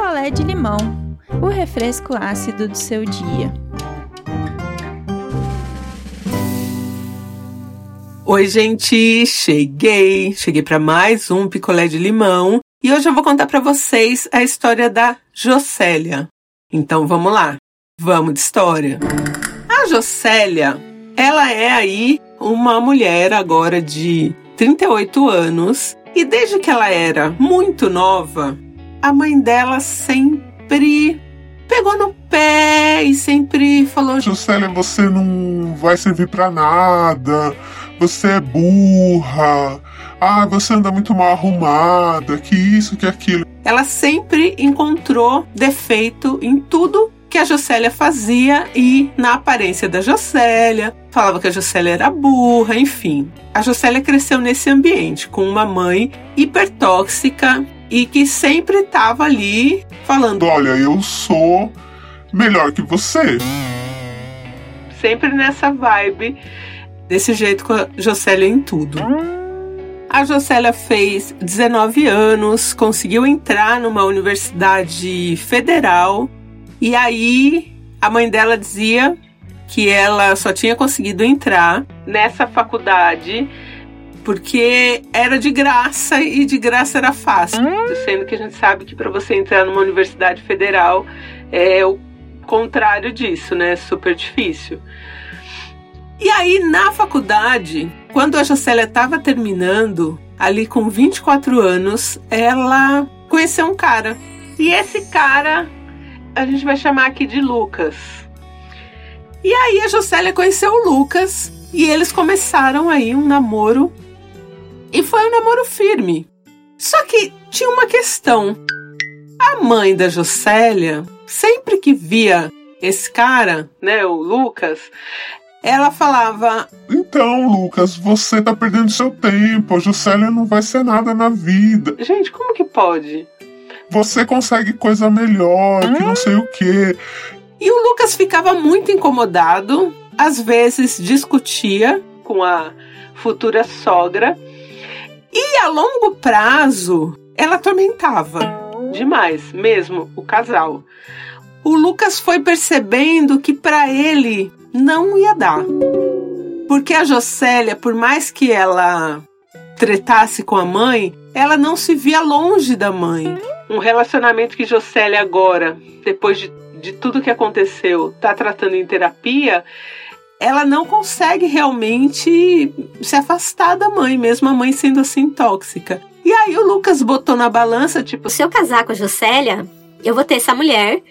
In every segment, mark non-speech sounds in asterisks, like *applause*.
picolé de limão, o refresco ácido do seu dia. Oi, gente, cheguei. Cheguei para mais um picolé de limão e hoje eu vou contar para vocês a história da Jocélia. Então vamos lá. Vamos de história. A Jocélia, ela é aí uma mulher agora de 38 anos e desde que ela era muito nova, a mãe dela sempre pegou no pé e sempre falou: Jocélia, você não vai servir para nada, você é burra, ah, você anda muito mal arrumada, que isso, que aquilo. Ela sempre encontrou defeito em tudo que a Jocélia fazia e na aparência da Jocélia, falava que a Jocélia era burra, enfim. A Jocélia cresceu nesse ambiente com uma mãe hipertóxica e que sempre estava ali falando: Olha, eu sou melhor que você. Sempre nessa vibe, desse jeito com a Jocélia em tudo. A Jocélia fez 19 anos, conseguiu entrar numa universidade federal e aí a mãe dela dizia que ela só tinha conseguido entrar nessa faculdade porque era de graça e de graça era fácil, sendo que a gente sabe que para você entrar numa universidade federal é o contrário disso, né? Super difícil. E aí na faculdade, quando a Jocélia estava terminando, ali com 24 anos, ela conheceu um cara. E esse cara a gente vai chamar aqui de Lucas. E aí a Jocélia conheceu o Lucas e eles começaram aí um namoro e foi um namoro firme. Só que tinha uma questão. A mãe da Jocélia, sempre que via esse cara, né, o Lucas, ela falava: Então, Lucas, você tá perdendo seu tempo. A Jocélia não vai ser nada na vida. Gente, como que pode? Você consegue coisa melhor, que não sei o quê. E o Lucas ficava muito incomodado, às vezes discutia com a futura sogra e a longo prazo, ela atormentava demais, mesmo o casal. O Lucas foi percebendo que para ele não ia dar. Porque a Jocélia, por mais que ela tretasse com a mãe, ela não se via longe da mãe. Um relacionamento que Jocélia agora, depois de, de tudo que aconteceu, tá tratando em terapia, ela não consegue realmente se afastar da mãe, mesmo a mãe sendo assim tóxica. E aí o Lucas botou na balança, tipo, se eu casar com a Jocélia, eu vou ter essa mulher,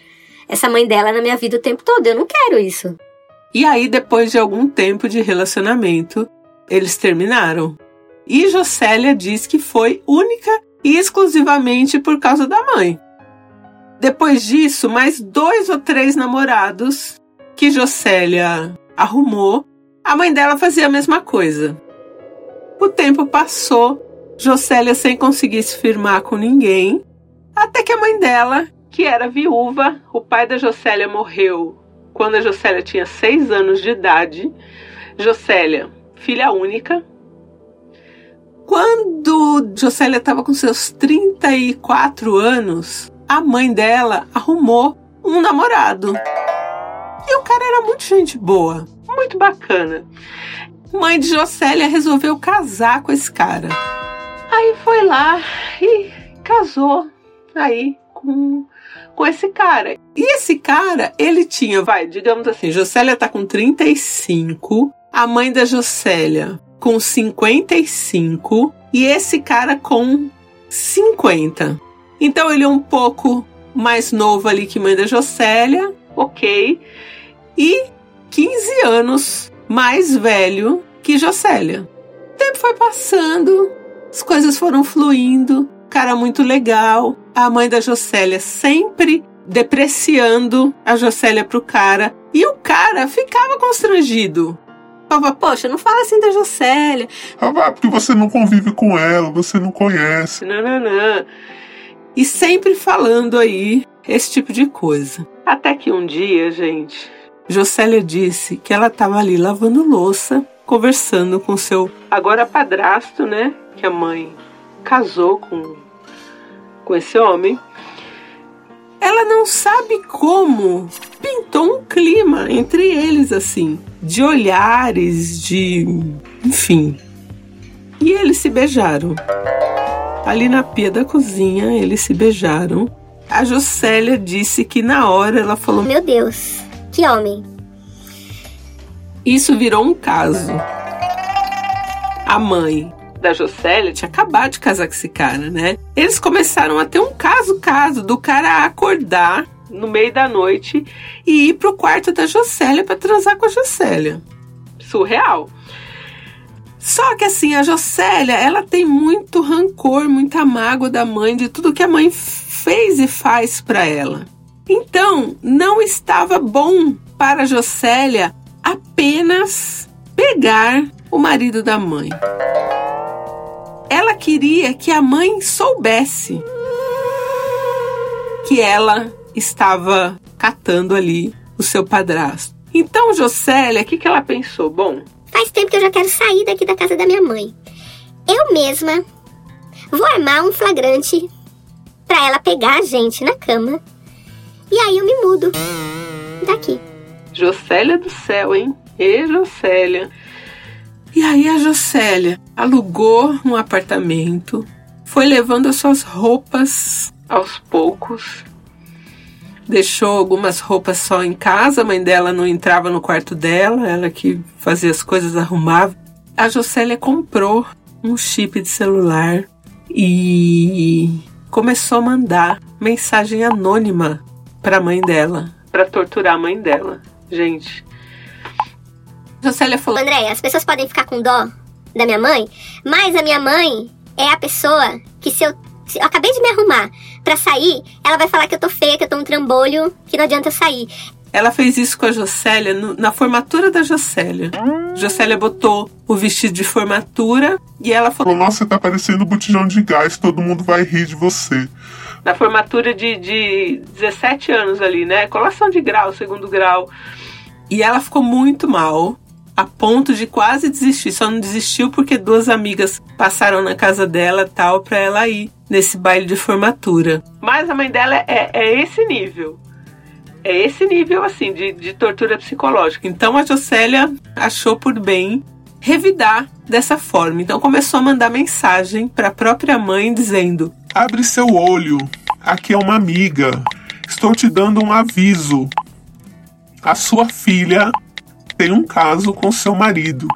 essa mãe dela na minha vida o tempo todo. Eu não quero isso. E aí, depois de algum tempo de relacionamento, eles terminaram. E Jocélia diz que foi única e exclusivamente por causa da mãe. Depois disso, mais dois ou três namorados que Jocélia arrumou, a mãe dela fazia a mesma coisa. O tempo passou, Jocélia sem conseguir se firmar com ninguém, até que a mãe dela, que era viúva, o pai da Jocélia morreu quando a Jocélia tinha seis anos de idade. Jocélia, filha única. Quando Jocélia estava com seus 34 anos, a mãe dela arrumou um namorado. E o cara era muito gente boa, muito bacana. Mãe de Jocélia resolveu casar com esse cara. Aí foi lá e casou aí com, com esse cara. E esse cara, ele tinha, vai, digamos assim, Jocélia tá com 35, a mãe da Jocélia com 55 e esse cara com 50. Então ele é um pouco mais novo ali que mãe da Jocélia, ok e 15 anos mais velho que Jocélia. O tempo foi passando, as coisas foram fluindo, cara muito legal. A mãe da Jocélia sempre depreciando a Jocélia pro cara. E o cara ficava constrangido. Falava, poxa, não fala assim da Jocélia. Ah, porque você não convive com ela, você não conhece. Não, não, não. E sempre falando aí esse tipo de coisa. Até que um dia, gente, Jocélia disse que ela estava ali lavando louça, conversando com seu agora padrasto, né? Que a mãe casou com, com esse homem. não sabe como pintou um clima entre eles assim, de olhares, de, enfim. E eles se beijaram. Ali na pia da cozinha, eles se beijaram. A Jocélia disse que na hora ela falou: Meu Deus, que homem. Isso virou um caso. A mãe da Jocélia tinha acabado de casar com esse cara, né? Eles começaram a ter um caso, caso do cara acordar no meio da noite e ir pro quarto da Jocélia para transar com a Jocélia. Surreal. Só que assim, a Jocélia, ela tem muito rancor, muita mágoa da mãe, de tudo que a mãe fez e faz para ela. Então, não estava bom para Jocélia apenas pegar o marido da mãe. Ela queria que a mãe soubesse que ela estava catando ali o seu padrasto. Então, Jocélia, o que, que ela pensou? Bom, Faz tempo que eu já quero sair daqui da casa da minha mãe. Eu mesma vou armar um flagrante pra ela pegar a gente na cama. E aí eu me mudo daqui. Jocélia do céu, hein? E Jocélia. E aí a Jocélia alugou um apartamento, foi levando as suas roupas aos poucos. Deixou algumas roupas só em casa, a mãe dela não entrava no quarto dela, ela que fazia as coisas, arrumava. A Jocélia comprou um chip de celular e começou a mandar mensagem anônima para a mãe dela, para torturar a mãe dela. Gente, Jocélia falou: André, as pessoas podem ficar com dó da minha mãe, mas a minha mãe é a pessoa que se eu, se eu acabei de me arrumar pra sair, ela vai falar que eu tô feia, que eu tô um trambolho, que não adianta eu sair. Ela fez isso com a Jocélia no- na formatura da Jocélia. Jocélia botou o vestido de formatura e ela falou: nossa, você tá parecendo um botijão de gás, todo mundo vai rir de você. na formatura de, de 17 anos ali, né? Colação de grau, segundo grau. E ela ficou muito mal, a ponto de quase desistir. Só não desistiu porque duas amigas passaram na casa dela tal pra ela ir nesse baile de formatura. Mas a mãe dela é, é esse nível. É esse nível, assim, de, de tortura psicológica. Então a Jocélia achou por bem revidar dessa forma. Então começou a mandar mensagem para a própria mãe dizendo: Abre seu olho, aqui é uma amiga. Estou te dando um aviso. A sua filha tem um caso com seu marido.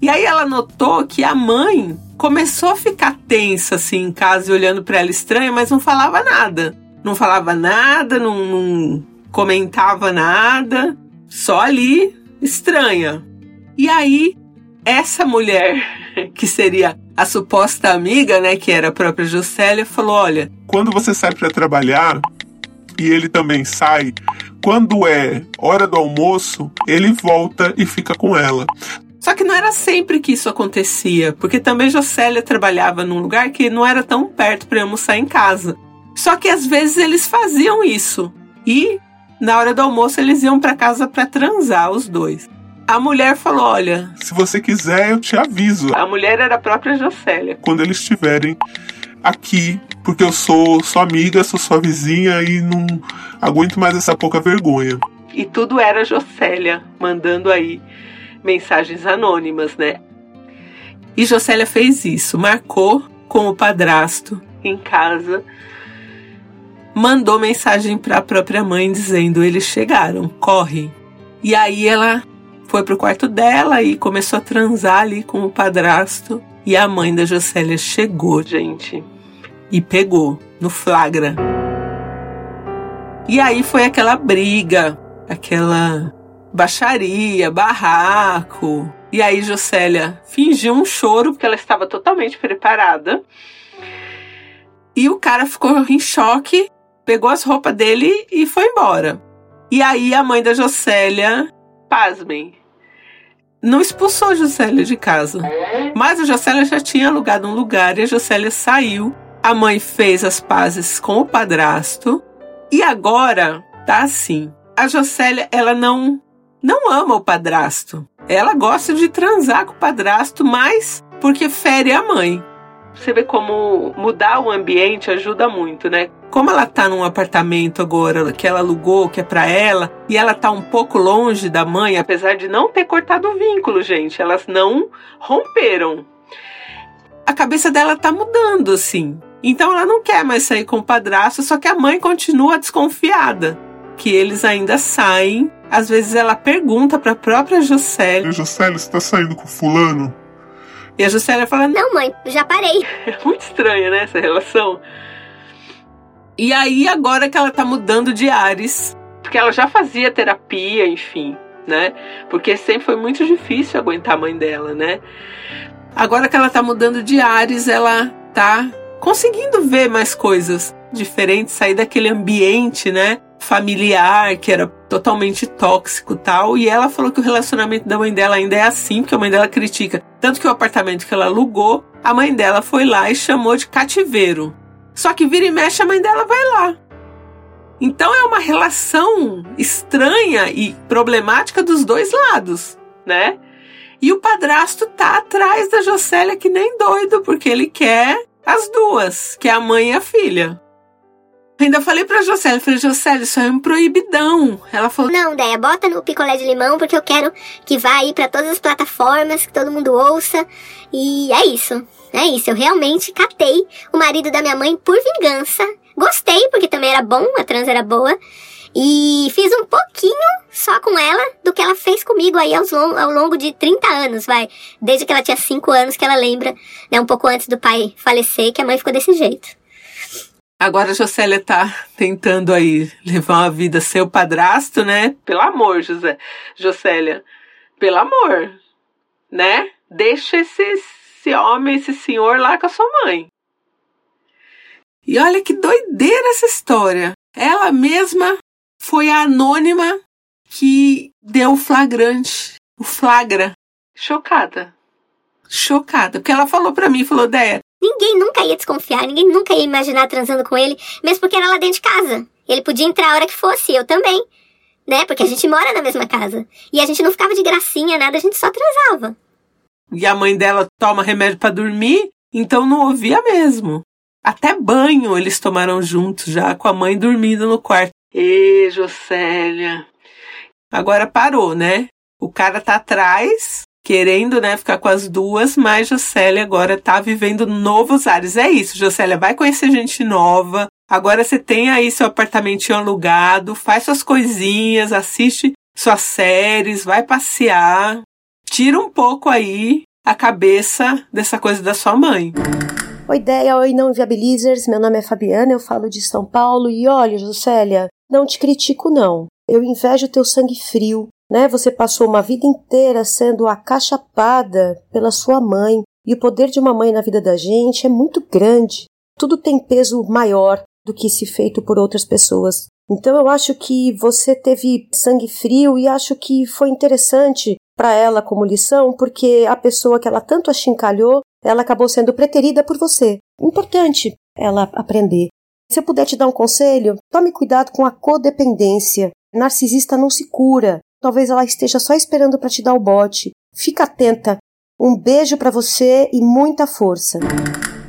E aí ela notou que a mãe começou a ficar tensa assim em casa e olhando para ela estranha, mas não falava nada. Não falava nada, não, não comentava nada, só ali estranha. E aí essa mulher *laughs* que seria a suposta amiga, né, que era a própria Jocélia, falou: "Olha, Quando você sai para trabalhar e ele também sai, quando é hora do almoço, ele volta e fica com ela. Só que não era sempre que isso acontecia, porque também Jocélia trabalhava num lugar que não era tão perto para almoçar em casa. Só que às vezes eles faziam isso. E na hora do almoço eles iam para casa para transar os dois. A mulher falou: "Olha, Se você quiser, eu te aviso a mulher era a própria Jocélia. quando eles estiverem aqui, porque eu sou sua amiga, sou sua vizinha e não aguento mais essa pouca vergonha. E tudo era Jocélia mandando aí mensagens anônimas, né? E Jocélia fez isso, marcou com o padrasto em casa, mandou mensagem para a própria mãe dizendo: eles chegaram, corre. E aí ela foi pro quarto dela e começou a transar ali com o padrasto. E a mãe da Jocélia chegou, gente, e pegou no flagra. E aí foi aquela briga, aquela baixaria, barraco. E aí Jocélia fingiu um choro porque ela estava totalmente preparada. E o cara ficou em choque, pegou as roupas dele e foi embora. E aí a mãe da Jocélia, pasmem, não expulsou a Jocélia de casa. Mas a Jocélia já tinha alugado um lugar e a Jocélia saiu. A mãe fez as pazes com o padrasto. E agora tá assim. A Jocélia, ela não não ama o padrasto. Ela gosta de transar com o padrasto, mas porque fere a mãe. Você vê como mudar o ambiente ajuda muito, né? Como ela tá num apartamento agora que ela alugou, que é para ela, e ela tá um pouco longe da mãe, apesar de não ter cortado o vínculo, gente, elas não romperam. A cabeça dela tá mudando assim. Então ela não quer mais sair com o padrasto, só que a mãe continua desconfiada que eles ainda saem. Às vezes ela pergunta para a própria Juscelia: Juscelia, você tá saindo com fulano? E a Juscelia fala: Não, mãe, já parei. *laughs* É muito estranha, né, essa relação. E aí, agora que ela tá mudando de ares, porque ela já fazia terapia, enfim, né? Porque sempre foi muito difícil aguentar a mãe dela, né? Agora que ela tá mudando de ares, ela tá conseguindo ver mais coisas diferentes, sair daquele ambiente, né? familiar, que era totalmente tóxico tal. E ela falou que o relacionamento da mãe dela ainda é assim, porque a mãe dela critica. Tanto que o apartamento que ela alugou, a mãe dela foi lá e chamou de cativeiro. Só que vira e mexe, a mãe dela vai lá. Então é uma relação estranha e problemática dos dois lados, né? E o padrasto tá atrás da Jocélia que nem doido, porque ele quer as duas, que é a mãe e a filha. Ainda falei pra Jocélia, falei, Jocélia, isso é um proibidão. Ela falou, não, Deia, bota no picolé de limão, porque eu quero que vá aí pra todas as plataformas, que todo mundo ouça. E é isso, é isso. Eu realmente catei o marido da minha mãe por vingança. Gostei, porque também era bom, a trans era boa. E fiz um pouquinho só com ela do que ela fez comigo aí ao longo, ao longo de 30 anos, vai. Desde que ela tinha 5 anos, que ela lembra, né, um pouco antes do pai falecer, que a mãe ficou desse jeito. Agora a Jocélia tá tentando aí levar uma vida seu padrasto, né? Pelo amor, José. Jocélia, pelo amor, né? Deixa esse, esse homem, esse senhor lá com a sua mãe. E olha que doideira essa história. Ela mesma foi a anônima que deu o flagrante, o flagra. Chocada. Chocada. Porque ela falou para mim, falou, Déia, Ninguém nunca ia desconfiar, ninguém nunca ia imaginar transando com ele, mesmo porque era lá dentro de casa. Ele podia entrar a hora que fosse, eu também. Né? Porque a gente mora na mesma casa. E a gente não ficava de gracinha, nada, a gente só transava. E a mãe dela toma remédio para dormir, então não ouvia mesmo. Até banho eles tomaram juntos já, com a mãe dormindo no quarto. Ê, Jocélia. Agora parou, né? O cara tá atrás, querendo, né, ficar com as duas, mas Jocélia agora tá vivendo novos ares. É isso, Jocélia, vai conhecer gente nova. Agora você tem aí seu apartamentinho alugado, faz suas coisinhas, assiste suas séries, vai passear. Tira um pouco aí a cabeça dessa coisa da sua mãe. Oi, ideia, oi, não inviabilizers. Meu nome é Fabiana, eu falo de São Paulo. E olha, Jocélia, não te critico, não. Eu invejo teu sangue frio, né? Você passou uma vida inteira sendo acachapada pela sua mãe. E o poder de uma mãe na vida da gente é muito grande. Tudo tem peso maior do que se feito por outras pessoas. Então eu acho que você teve sangue frio e acho que foi interessante para ela como lição, porque a pessoa que ela tanto achincalhou, ela acabou sendo preterida por você. Importante ela aprender. Se eu puder te dar um conselho, tome cuidado com a codependência. Narcisista não se cura. Talvez ela esteja só esperando para te dar o bote. Fica atenta. Um beijo para você e muita força.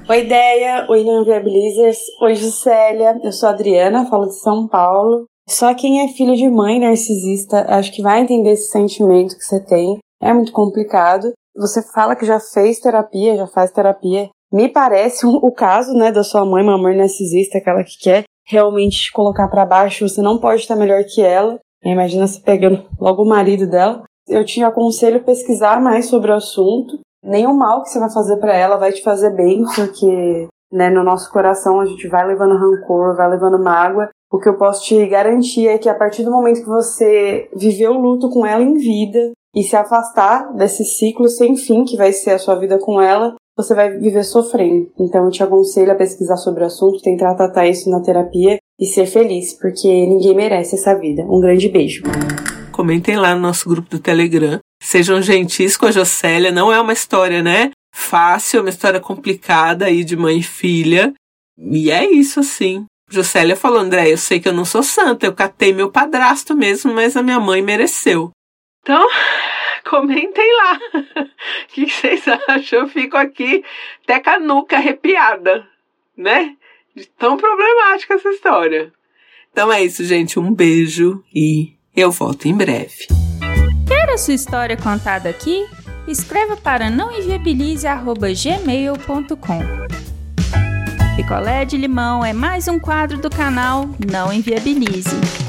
Oi, Ideia. Oi, Não Viabilizers. Oi, Juscelia. Eu sou a Adriana, falo de São Paulo. Só quem é filho de mãe narcisista acho que vai entender esse sentimento que você tem. É muito complicado. Você fala que já fez terapia, já faz terapia. Me parece o caso, né, da sua mãe, uma mãe narcisista, aquela que quer realmente te colocar para baixo. Você não pode estar melhor que ela. Imagina se pegando logo o marido dela. Eu te aconselho pesquisar mais sobre o assunto. Nenhum mal que você vai fazer para ela vai te fazer bem, porque né, no nosso coração a gente vai levando rancor, vai levando mágoa. O que eu posso te garantir é que a partir do momento que você viver o luto com ela em vida e se afastar desse ciclo sem fim que vai ser a sua vida com ela, você vai viver sofrendo. Então eu te aconselho a pesquisar sobre o assunto, tentar tratar isso na terapia e ser feliz, porque ninguém merece essa vida. Um grande beijo. Comentem lá no nosso grupo do Telegram. Sejam gentis com a Jocélia. Não é uma história, né? Fácil, é uma história complicada aí de mãe e filha. E é isso, assim. Jocélia falou, André, eu sei que eu não sou santa, eu catei meu padrasto mesmo, mas a minha mãe mereceu. Então, *laughs* Comentem lá. *laughs* O que vocês *laughs* acham? Eu fico aqui até com a nuca arrepiada, né? De tão problemática essa história. Então é isso, gente. Um beijo e eu volto em breve. Quer a sua história contada aqui? Escreva para nãoenviabilize.gmail.com Picolé de limão é mais um quadro do canal Não Enviabilize.